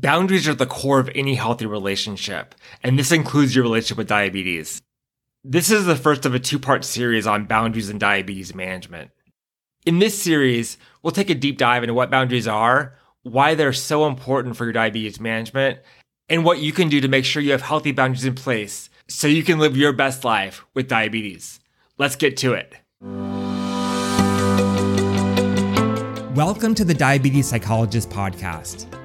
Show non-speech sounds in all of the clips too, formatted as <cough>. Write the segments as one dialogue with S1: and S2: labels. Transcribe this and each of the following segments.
S1: Boundaries are the core of any healthy relationship, and this includes your relationship with diabetes. This is the first of a two part series on boundaries and diabetes management. In this series, we'll take a deep dive into what boundaries are, why they're so important for your diabetes management, and what you can do to make sure you have healthy boundaries in place so you can live your best life with diabetes. Let's get to it.
S2: Welcome to the Diabetes Psychologist Podcast.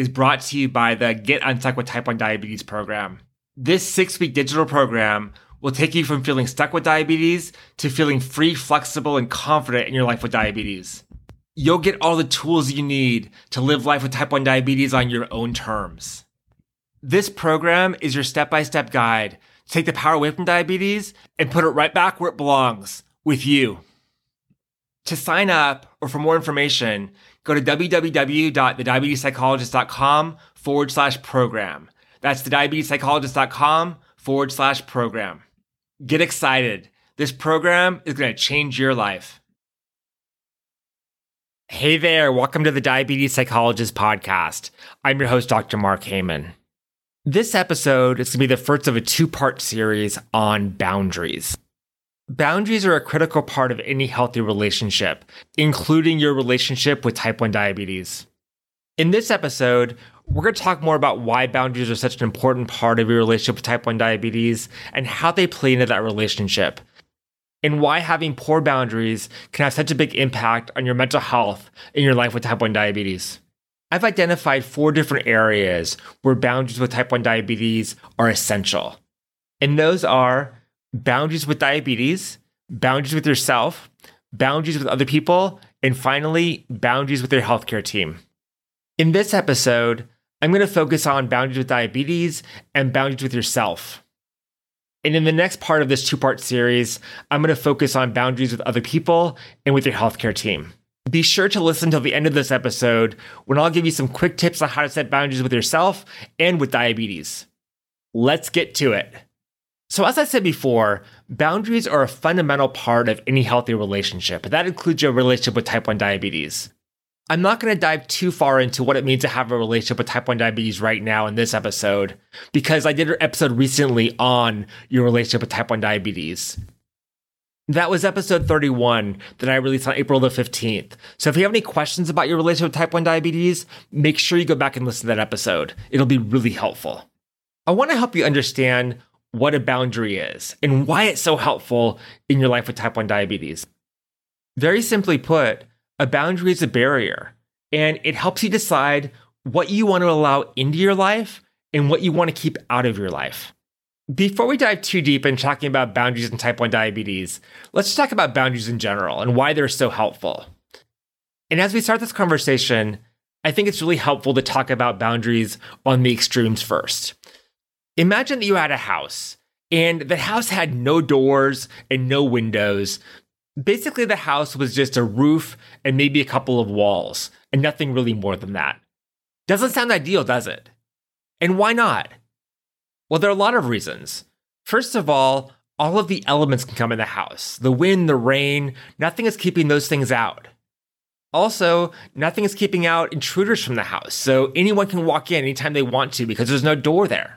S1: is brought to you by the Get Unstuck with Type 1 Diabetes program. This six week digital program will take you from feeling stuck with diabetes to feeling free, flexible, and confident in your life with diabetes. You'll get all the tools you need to live life with type 1 diabetes on your own terms. This program is your step by step guide to take the power away from diabetes and put it right back where it belongs with you. To sign up or for more information, go to www.thediabetespsychologist.com forward slash program. That's thediabetespsychologist.com forward slash program. Get excited. This program is going to change your life. Hey there, welcome to the Diabetes Psychologist Podcast. I'm your host, Dr. Mark Heyman. This episode is going to be the first of a two part series on boundaries. Boundaries are a critical part of any healthy relationship, including your relationship with type 1 diabetes. In this episode, we're going to talk more about why boundaries are such an important part of your relationship with type 1 diabetes and how they play into that relationship, and why having poor boundaries can have such a big impact on your mental health in your life with type 1 diabetes. I've identified four different areas where boundaries with type 1 diabetes are essential. And those are boundaries with diabetes, boundaries with yourself, boundaries with other people, and finally, boundaries with your healthcare team. In this episode, I'm going to focus on boundaries with diabetes and boundaries with yourself. And in the next part of this two part series, I'm going to focus on boundaries with other people and with your healthcare team. Be sure to listen till the end of this episode when I'll give you some quick tips on how to set boundaries with yourself and with diabetes. Let's get to it. So, as I said before, boundaries are a fundamental part of any healthy relationship. That includes your relationship with type 1 diabetes. I'm not going to dive too far into what it means to have a relationship with type 1 diabetes right now in this episode, because I did an episode recently on your relationship with type 1 diabetes. That was episode 31 that I released on April the 15th. So if you have any questions about your relationship with type 1 diabetes, make sure you go back and listen to that episode. It'll be really helpful. I want to help you understand what a boundary is and why it's so helpful in your life with type 1 diabetes. Very simply put, a boundary is a barrier and it helps you decide what you want to allow into your life and what you want to keep out of your life. Before we dive too deep in talking about boundaries in type 1 diabetes, let's talk about boundaries in general and why they're so helpful. And as we start this conversation, I think it's really helpful to talk about boundaries on the extremes first. Imagine that you had a house and the house had no doors and no windows. Basically, the house was just a roof and maybe a couple of walls and nothing really more than that. Doesn't sound ideal, does it? And why not? Well, there are a lot of reasons. First of all, all of the elements can come in the house the wind, the rain, nothing is keeping those things out. Also, nothing is keeping out intruders from the house, so anyone can walk in anytime they want to because there's no door there.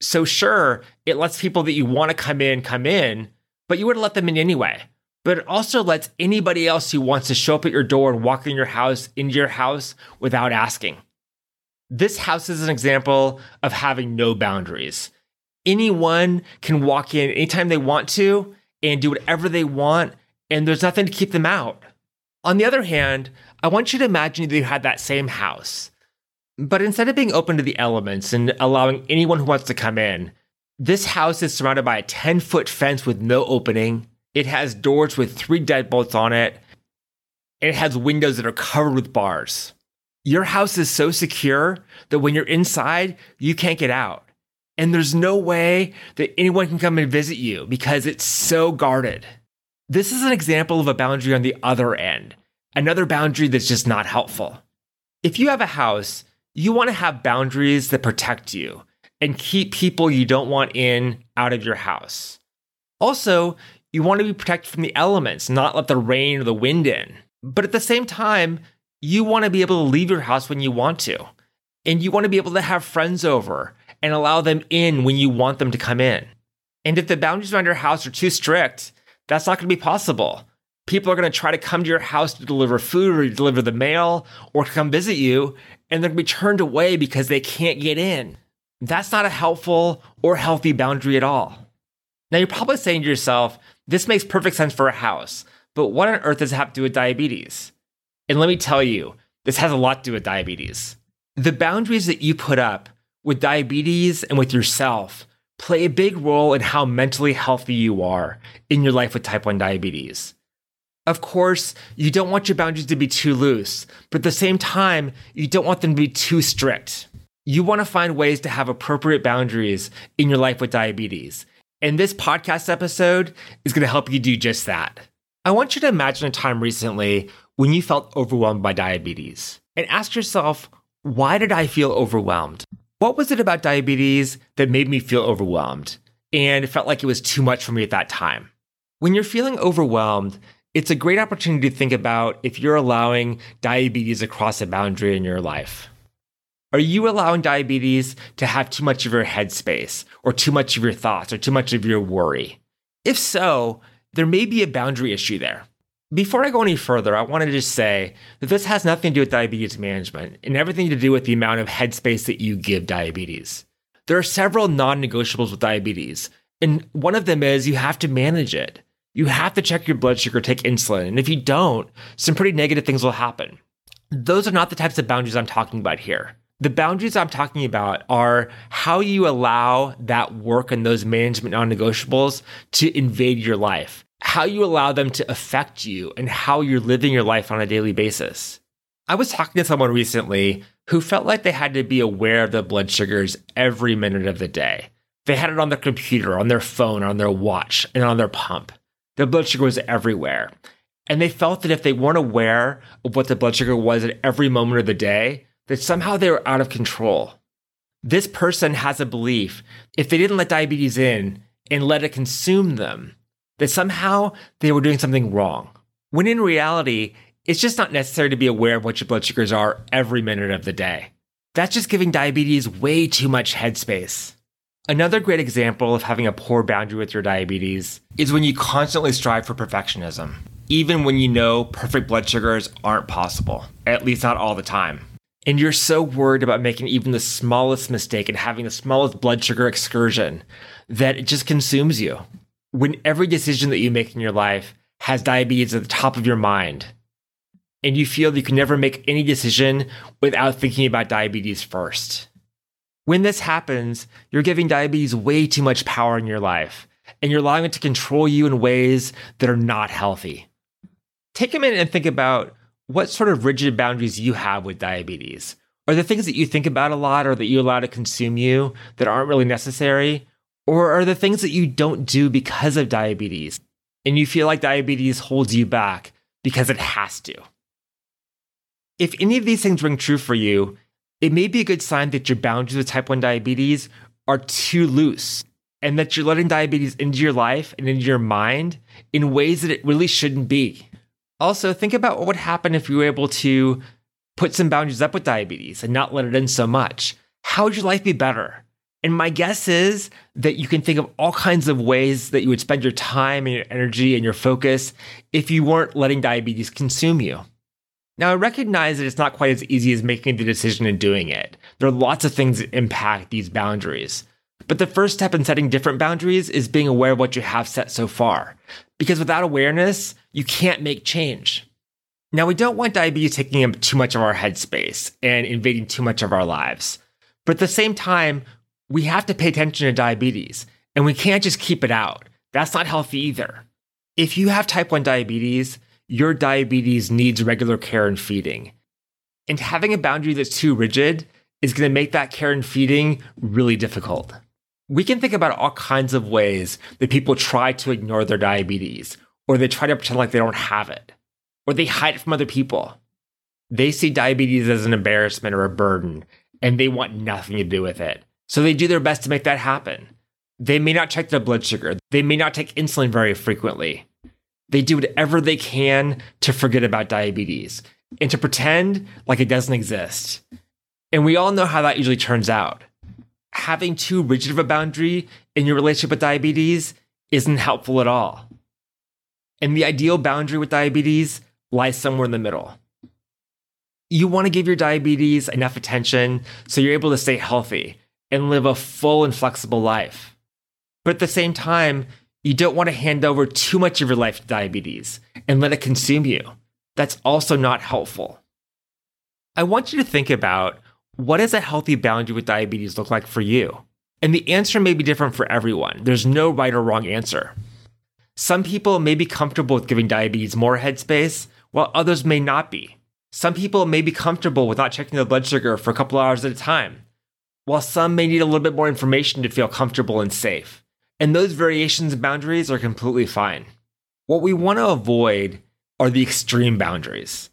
S1: So sure, it lets people that you want to come in come in, but you would let them in anyway. But it also lets anybody else who wants to show up at your door and walk in your house into your house without asking. This house is an example of having no boundaries. Anyone can walk in anytime they want to and do whatever they want, and there's nothing to keep them out. On the other hand, I want you to imagine that you had that same house but instead of being open to the elements and allowing anyone who wants to come in, this house is surrounded by a 10 foot fence with no opening. It has doors with three deadbolts on it. It has windows that are covered with bars. Your house is so secure that when you're inside, you can't get out. And there's no way that anyone can come and visit you because it's so guarded. This is an example of a boundary on the other end, another boundary that's just not helpful. If you have a house, you want to have boundaries that protect you and keep people you don't want in out of your house. Also, you want to be protected from the elements, not let the rain or the wind in. But at the same time, you want to be able to leave your house when you want to. And you want to be able to have friends over and allow them in when you want them to come in. And if the boundaries around your house are too strict, that's not going to be possible. People are going to try to come to your house to deliver food or deliver the mail or come visit you, and they're going to be turned away because they can't get in. That's not a helpful or healthy boundary at all. Now, you're probably saying to yourself, this makes perfect sense for a house, but what on earth does it have to do with diabetes? And let me tell you, this has a lot to do with diabetes. The boundaries that you put up with diabetes and with yourself play a big role in how mentally healthy you are in your life with type 1 diabetes. Of course, you don't want your boundaries to be too loose, but at the same time, you don't want them to be too strict. You want to find ways to have appropriate boundaries in your life with diabetes. And this podcast episode is going to help you do just that. I want you to imagine a time recently when you felt overwhelmed by diabetes and ask yourself, why did I feel overwhelmed? What was it about diabetes that made me feel overwhelmed and it felt like it was too much for me at that time? When you're feeling overwhelmed, it's a great opportunity to think about if you're allowing diabetes across a boundary in your life. Are you allowing diabetes to have too much of your headspace, or too much of your thoughts, or too much of your worry? If so, there may be a boundary issue there. Before I go any further, I want to just say that this has nothing to do with diabetes management and everything to do with the amount of headspace that you give diabetes. There are several non negotiables with diabetes, and one of them is you have to manage it. You have to check your blood sugar, take insulin, and if you don't, some pretty negative things will happen. Those are not the types of boundaries I'm talking about here. The boundaries I'm talking about are how you allow that work and those management non negotiables to invade your life, how you allow them to affect you, and how you're living your life on a daily basis. I was talking to someone recently who felt like they had to be aware of their blood sugars every minute of the day. They had it on their computer, on their phone, on their watch, and on their pump. Their blood sugar was everywhere. And they felt that if they weren't aware of what the blood sugar was at every moment of the day, that somehow they were out of control. This person has a belief if they didn't let diabetes in and let it consume them, that somehow they were doing something wrong. When in reality, it's just not necessary to be aware of what your blood sugars are every minute of the day. That's just giving diabetes way too much headspace. Another great example of having a poor boundary with your diabetes is when you constantly strive for perfectionism, even when you know perfect blood sugars aren't possible, at least not all the time and you're so worried about making even the smallest mistake and having the smallest blood sugar excursion that it just consumes you. When every decision that you make in your life has diabetes at the top of your mind, and you feel you can never make any decision without thinking about diabetes first. When this happens, you're giving diabetes way too much power in your life, and you're allowing it to control you in ways that are not healthy. Take a minute and think about what sort of rigid boundaries you have with diabetes. Are there things that you think about a lot or that you allow to consume you that aren't really necessary? Or are there things that you don't do because of diabetes and you feel like diabetes holds you back because it has to? If any of these things ring true for you, it may be a good sign that your boundaries with type 1 diabetes are too loose and that you're letting diabetes into your life and into your mind in ways that it really shouldn't be. Also, think about what would happen if you were able to put some boundaries up with diabetes and not let it in so much. How would your life be better? And my guess is that you can think of all kinds of ways that you would spend your time and your energy and your focus if you weren't letting diabetes consume you. Now, I recognize that it's not quite as easy as making the decision and doing it. There are lots of things that impact these boundaries. But the first step in setting different boundaries is being aware of what you have set so far. Because without awareness, you can't make change. Now, we don't want diabetes taking up too much of our headspace and invading too much of our lives. But at the same time, we have to pay attention to diabetes and we can't just keep it out. That's not healthy either. If you have type 1 diabetes, your diabetes needs regular care and feeding. And having a boundary that's too rigid is going to make that care and feeding really difficult. We can think about all kinds of ways that people try to ignore their diabetes, or they try to pretend like they don't have it, or they hide it from other people. They see diabetes as an embarrassment or a burden, and they want nothing to do with it. So they do their best to make that happen. They may not check their blood sugar, they may not take insulin very frequently. They do whatever they can to forget about diabetes and to pretend like it doesn't exist. And we all know how that usually turns out. Having too rigid of a boundary in your relationship with diabetes isn't helpful at all. And the ideal boundary with diabetes lies somewhere in the middle. You want to give your diabetes enough attention so you're able to stay healthy and live a full and flexible life. But at the same time, you don't want to hand over too much of your life to diabetes and let it consume you. That's also not helpful. I want you to think about what does a healthy boundary with diabetes look like for you? And the answer may be different for everyone. There's no right or wrong answer. Some people may be comfortable with giving diabetes more headspace, while others may not be. Some people may be comfortable without checking their blood sugar for a couple hours at a time, while some may need a little bit more information to feel comfortable and safe. And those variations and boundaries are completely fine. What we want to avoid are the extreme boundaries.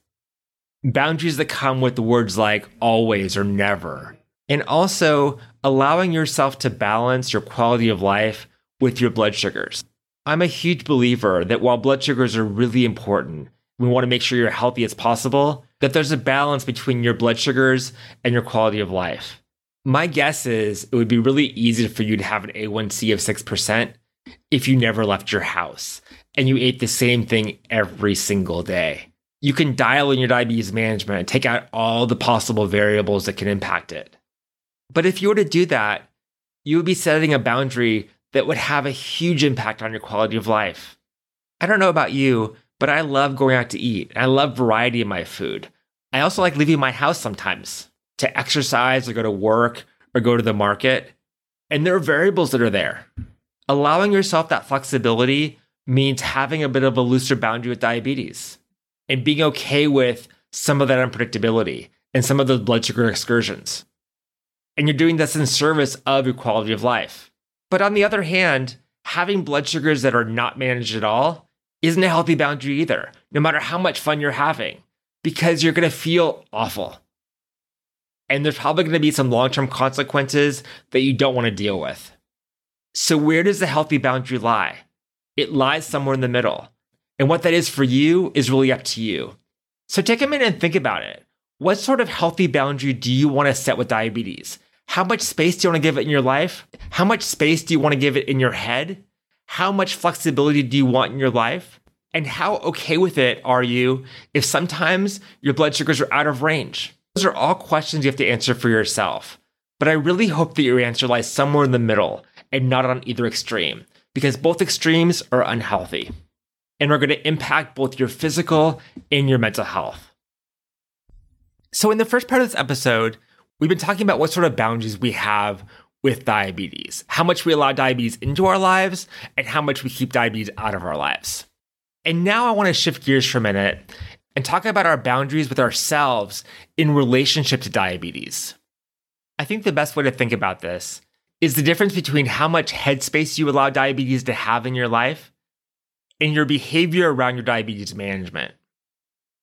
S1: Boundaries that come with the words like always or never. And also allowing yourself to balance your quality of life with your blood sugars. I'm a huge believer that while blood sugars are really important, we want to make sure you're healthy as possible, that there's a balance between your blood sugars and your quality of life. My guess is it would be really easy for you to have an A1C of 6% if you never left your house and you ate the same thing every single day. You can dial in your diabetes management and take out all the possible variables that can impact it. But if you were to do that, you would be setting a boundary that would have a huge impact on your quality of life. I don't know about you, but I love going out to eat. I love variety in my food. I also like leaving my house sometimes to exercise or go to work or go to the market. And there are variables that are there. Allowing yourself that flexibility means having a bit of a looser boundary with diabetes and being okay with some of that unpredictability and some of those blood sugar excursions. And you're doing this in service of your quality of life. But on the other hand, having blood sugars that are not managed at all isn't a healthy boundary either, no matter how much fun you're having, because you're going to feel awful and there's probably going to be some long term consequences that you don't want to deal with. So, where does the healthy boundary lie? It lies somewhere in the middle. And what that is for you is really up to you. So, take a minute and think about it. What sort of healthy boundary do you want to set with diabetes? How much space do you want to give it in your life? How much space do you want to give it in your head? How much flexibility do you want in your life? And how okay with it are you if sometimes your blood sugars are out of range? Those are all questions you have to answer for yourself. But I really hope that your answer lies somewhere in the middle and not on either extreme, because both extremes are unhealthy and are going to impact both your physical and your mental health. So, in the first part of this episode, we've been talking about what sort of boundaries we have with diabetes, how much we allow diabetes into our lives, and how much we keep diabetes out of our lives. And now I want to shift gears for a minute and talk about our boundaries with ourselves in relationship to diabetes. I think the best way to think about this is the difference between how much headspace you allow diabetes to have in your life and your behavior around your diabetes management.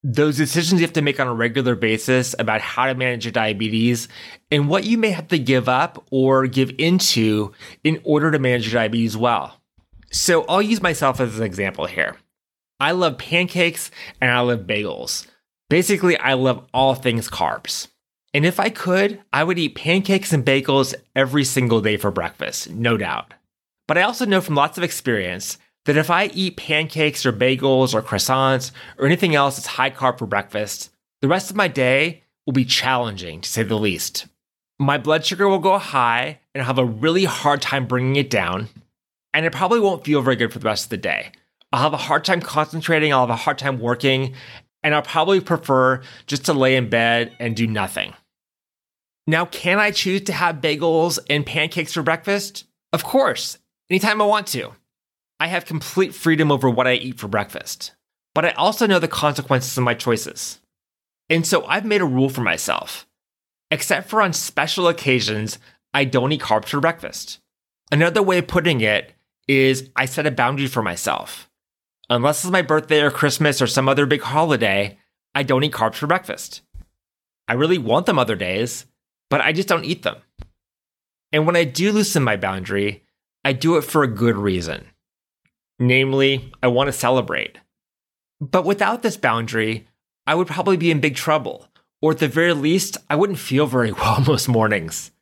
S1: Those decisions you have to make on a regular basis about how to manage your diabetes and what you may have to give up or give into in order to manage your diabetes well. So I'll use myself as an example here. I love pancakes and I love bagels. Basically, I love all things carbs. And if I could, I would eat pancakes and bagels every single day for breakfast, no doubt. But I also know from lots of experience that if I eat pancakes or bagels or croissants or anything else that's high carb for breakfast, the rest of my day will be challenging to say the least. My blood sugar will go high and I'll have a really hard time bringing it down, and it probably won't feel very good for the rest of the day. I'll have a hard time concentrating, I'll have a hard time working, and I'll probably prefer just to lay in bed and do nothing. Now, can I choose to have bagels and pancakes for breakfast? Of course, anytime I want to. I have complete freedom over what I eat for breakfast. But I also know the consequences of my choices. And so I've made a rule for myself. Except for on special occasions, I don't eat carbs for breakfast. Another way of putting it is I set a boundary for myself. Unless it's my birthday or Christmas or some other big holiday, I don't eat carbs for breakfast. I really want them other days, but I just don't eat them. And when I do loosen my boundary, I do it for a good reason. Namely, I want to celebrate. But without this boundary, I would probably be in big trouble, or at the very least, I wouldn't feel very <laughs> well most mornings.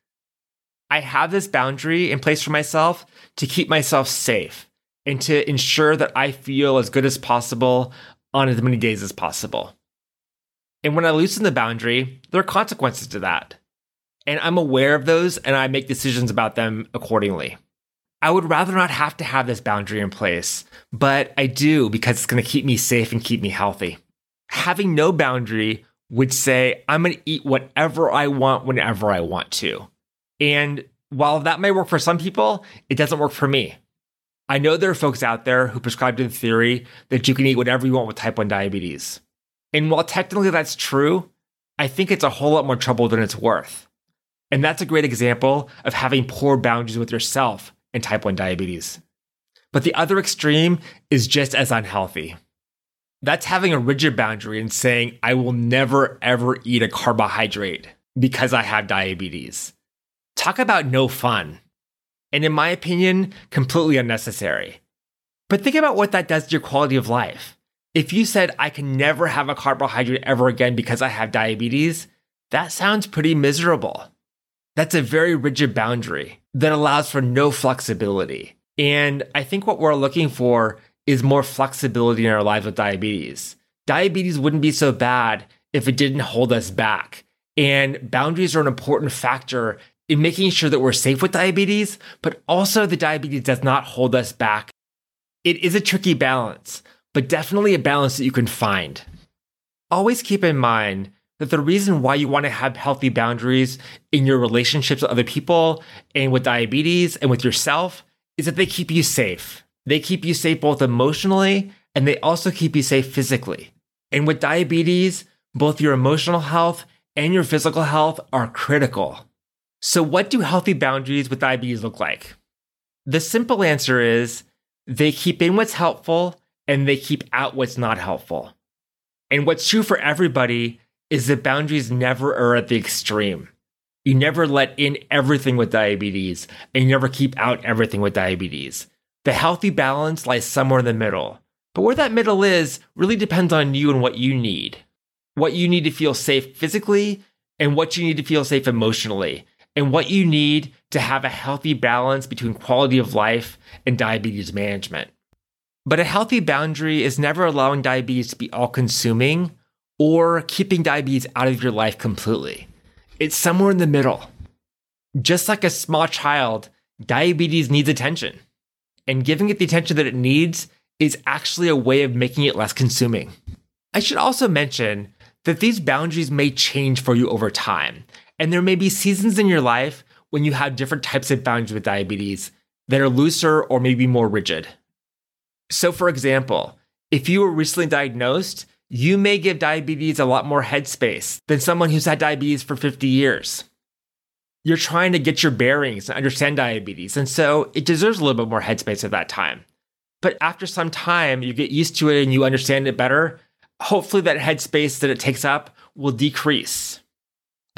S1: I have this boundary in place for myself to keep myself safe and to ensure that I feel as good as possible on as many days as possible. And when I loosen the boundary, there are consequences to that. And I'm aware of those and I make decisions about them accordingly. I would rather not have to have this boundary in place, but I do because it's going to keep me safe and keep me healthy. Having no boundary would say, I'm going to eat whatever I want whenever I want to. And while that may work for some people, it doesn't work for me. I know there are folks out there who prescribe the theory that you can eat whatever you want with type 1 diabetes. And while technically that's true, I think it's a whole lot more trouble than it's worth. And that's a great example of having poor boundaries with yourself and type 1 diabetes. But the other extreme is just as unhealthy. That's having a rigid boundary and saying, I will never ever eat a carbohydrate because I have diabetes. Talk about no fun. And in my opinion, completely unnecessary. But think about what that does to your quality of life. If you said, I can never have a carbohydrate ever again because I have diabetes, that sounds pretty miserable. That's a very rigid boundary that allows for no flexibility. And I think what we're looking for is more flexibility in our lives with diabetes. Diabetes wouldn't be so bad if it didn't hold us back. And boundaries are an important factor in making sure that we're safe with diabetes, but also the diabetes does not hold us back. It is a tricky balance, but definitely a balance that you can find. Always keep in mind that the reason why you want to have healthy boundaries in your relationships with other people and with diabetes and with yourself is that they keep you safe. They keep you safe both emotionally and they also keep you safe physically. And with diabetes, both your emotional health and your physical health are critical. So, what do healthy boundaries with diabetes look like? The simple answer is they keep in what's helpful and they keep out what's not helpful. And what's true for everybody is that boundaries never are at the extreme. You never let in everything with diabetes and you never keep out everything with diabetes. The healthy balance lies somewhere in the middle. But where that middle is really depends on you and what you need. What you need to feel safe physically and what you need to feel safe emotionally and what you need to have a healthy balance between quality of life and diabetes management. But a healthy boundary is never allowing diabetes to be all consuming or keeping diabetes out of your life completely. It's somewhere in the middle. Just like a small child, diabetes needs attention. And giving it the attention that it needs is actually a way of making it less consuming. I should also mention that these boundaries may change for you over time and there may be seasons in your life when you have different types of boundaries with diabetes that are looser or maybe more rigid. So, for example, if you were recently diagnosed, you may give diabetes a lot more headspace than someone who's had diabetes for 50 years. You're trying to get your bearings and understand diabetes, and so it deserves a little bit more headspace at that time. But after some time, you get used to it and you understand it better. Hopefully, that headspace that it takes up will decrease.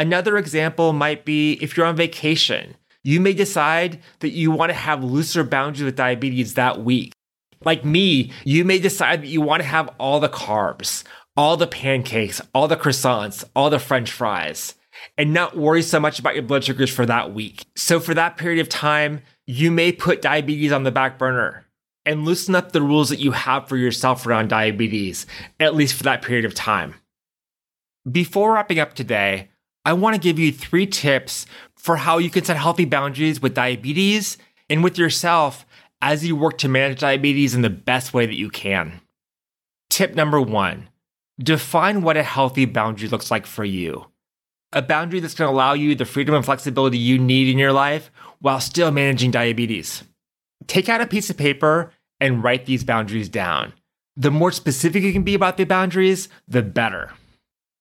S1: Another example might be if you're on vacation, you may decide that you want to have looser boundaries with diabetes that week. Like me, you may decide that you want to have all the carbs, all the pancakes, all the croissants, all the french fries, and not worry so much about your blood sugars for that week. So, for that period of time, you may put diabetes on the back burner and loosen up the rules that you have for yourself around diabetes, at least for that period of time. Before wrapping up today, I want to give you three tips for how you can set healthy boundaries with diabetes and with yourself as you work to manage diabetes in the best way that you can. Tip number one define what a healthy boundary looks like for you. A boundary that's going to allow you the freedom and flexibility you need in your life while still managing diabetes. Take out a piece of paper and write these boundaries down. The more specific you can be about the boundaries, the better.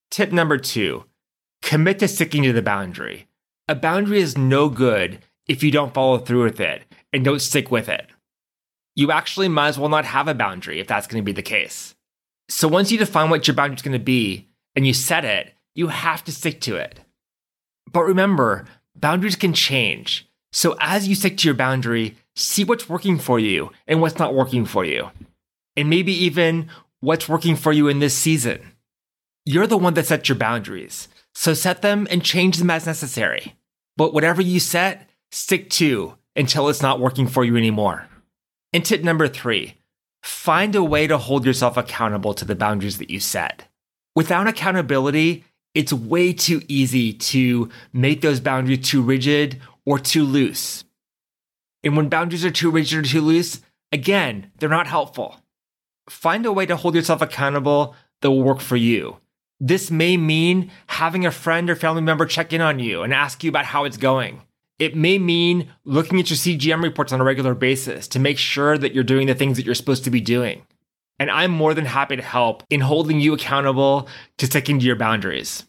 S1: Tip number two Commit to sticking to the boundary. A boundary is no good if you don't follow through with it and don't stick with it. You actually might as well not have a boundary if that's going to be the case. So once you define what your boundary is going to be and you set it, you have to stick to it. But remember, boundaries can change. So as you stick to your boundary, see what's working for you and what's not working for you. And maybe even what's working for you in this season. You're the one that sets your boundaries. So set them and change them as necessary. But whatever you set, stick to until it's not working for you anymore. And tip number three find a way to hold yourself accountable to the boundaries that you set. Without accountability, it's way too easy to make those boundaries too rigid or too loose. And when boundaries are too rigid or too loose, again, they're not helpful. Find a way to hold yourself accountable that will work for you. This may mean having a friend or family member check in on you and ask you about how it's going. It may mean looking at your CGM reports on a regular basis to make sure that you're doing the things that you're supposed to be doing. And I'm more than happy to help in holding you accountable to sticking to your boundaries.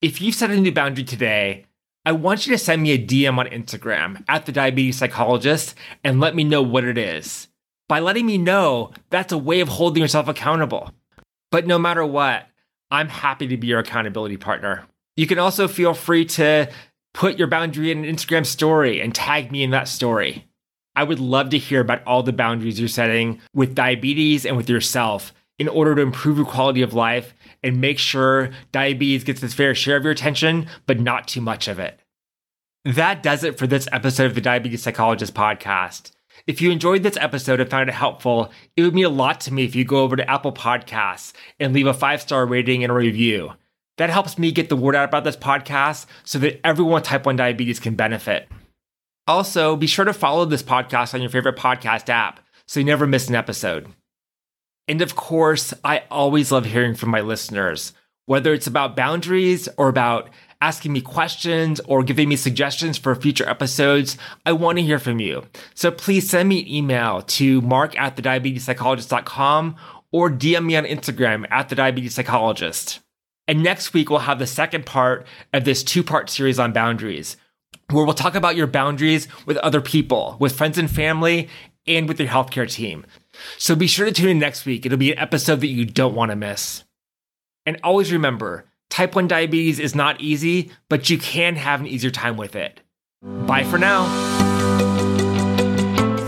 S1: If you've set a new boundary today, I want you to send me a DM on Instagram at the diabetes psychologist and let me know what it is. By letting me know, that's a way of holding yourself accountable. But no matter what, I'm happy to be your accountability partner. You can also feel free to put your boundary in an Instagram story and tag me in that story. I would love to hear about all the boundaries you're setting with diabetes and with yourself in order to improve your quality of life and make sure diabetes gets its fair share of your attention, but not too much of it. That does it for this episode of the Diabetes Psychologist podcast. If you enjoyed this episode and found it helpful, it would mean a lot to me if you go over to Apple Podcasts and leave a five star rating and a review. That helps me get the word out about this podcast so that everyone with type 1 diabetes can benefit. Also, be sure to follow this podcast on your favorite podcast app so you never miss an episode. And of course, I always love hearing from my listeners, whether it's about boundaries or about asking me questions or giving me suggestions for future episodes. I want to hear from you. So please send me an email to mark at thediabetespsychologist.com or DM me on Instagram at the diabetes psychologist. And next week, we'll have the second part of this two part series on boundaries, where we'll talk about your boundaries with other people, with friends and family, and with your healthcare team. So be sure to tune in next week. It'll be an episode that you don't want to miss. And always remember type 1 diabetes is not easy, but you can have an easier time with it. Bye for now.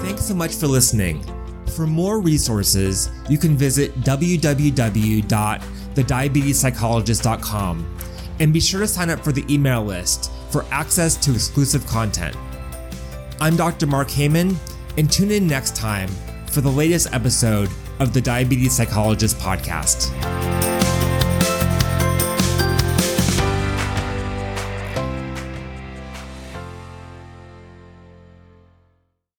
S2: Thanks so much for listening. For more resources, you can visit www thediabetespsychologist.com and be sure to sign up for the email list for access to exclusive content. I'm Dr. Mark Heyman, and tune in next time for the latest episode of the Diabetes Psychologist podcast.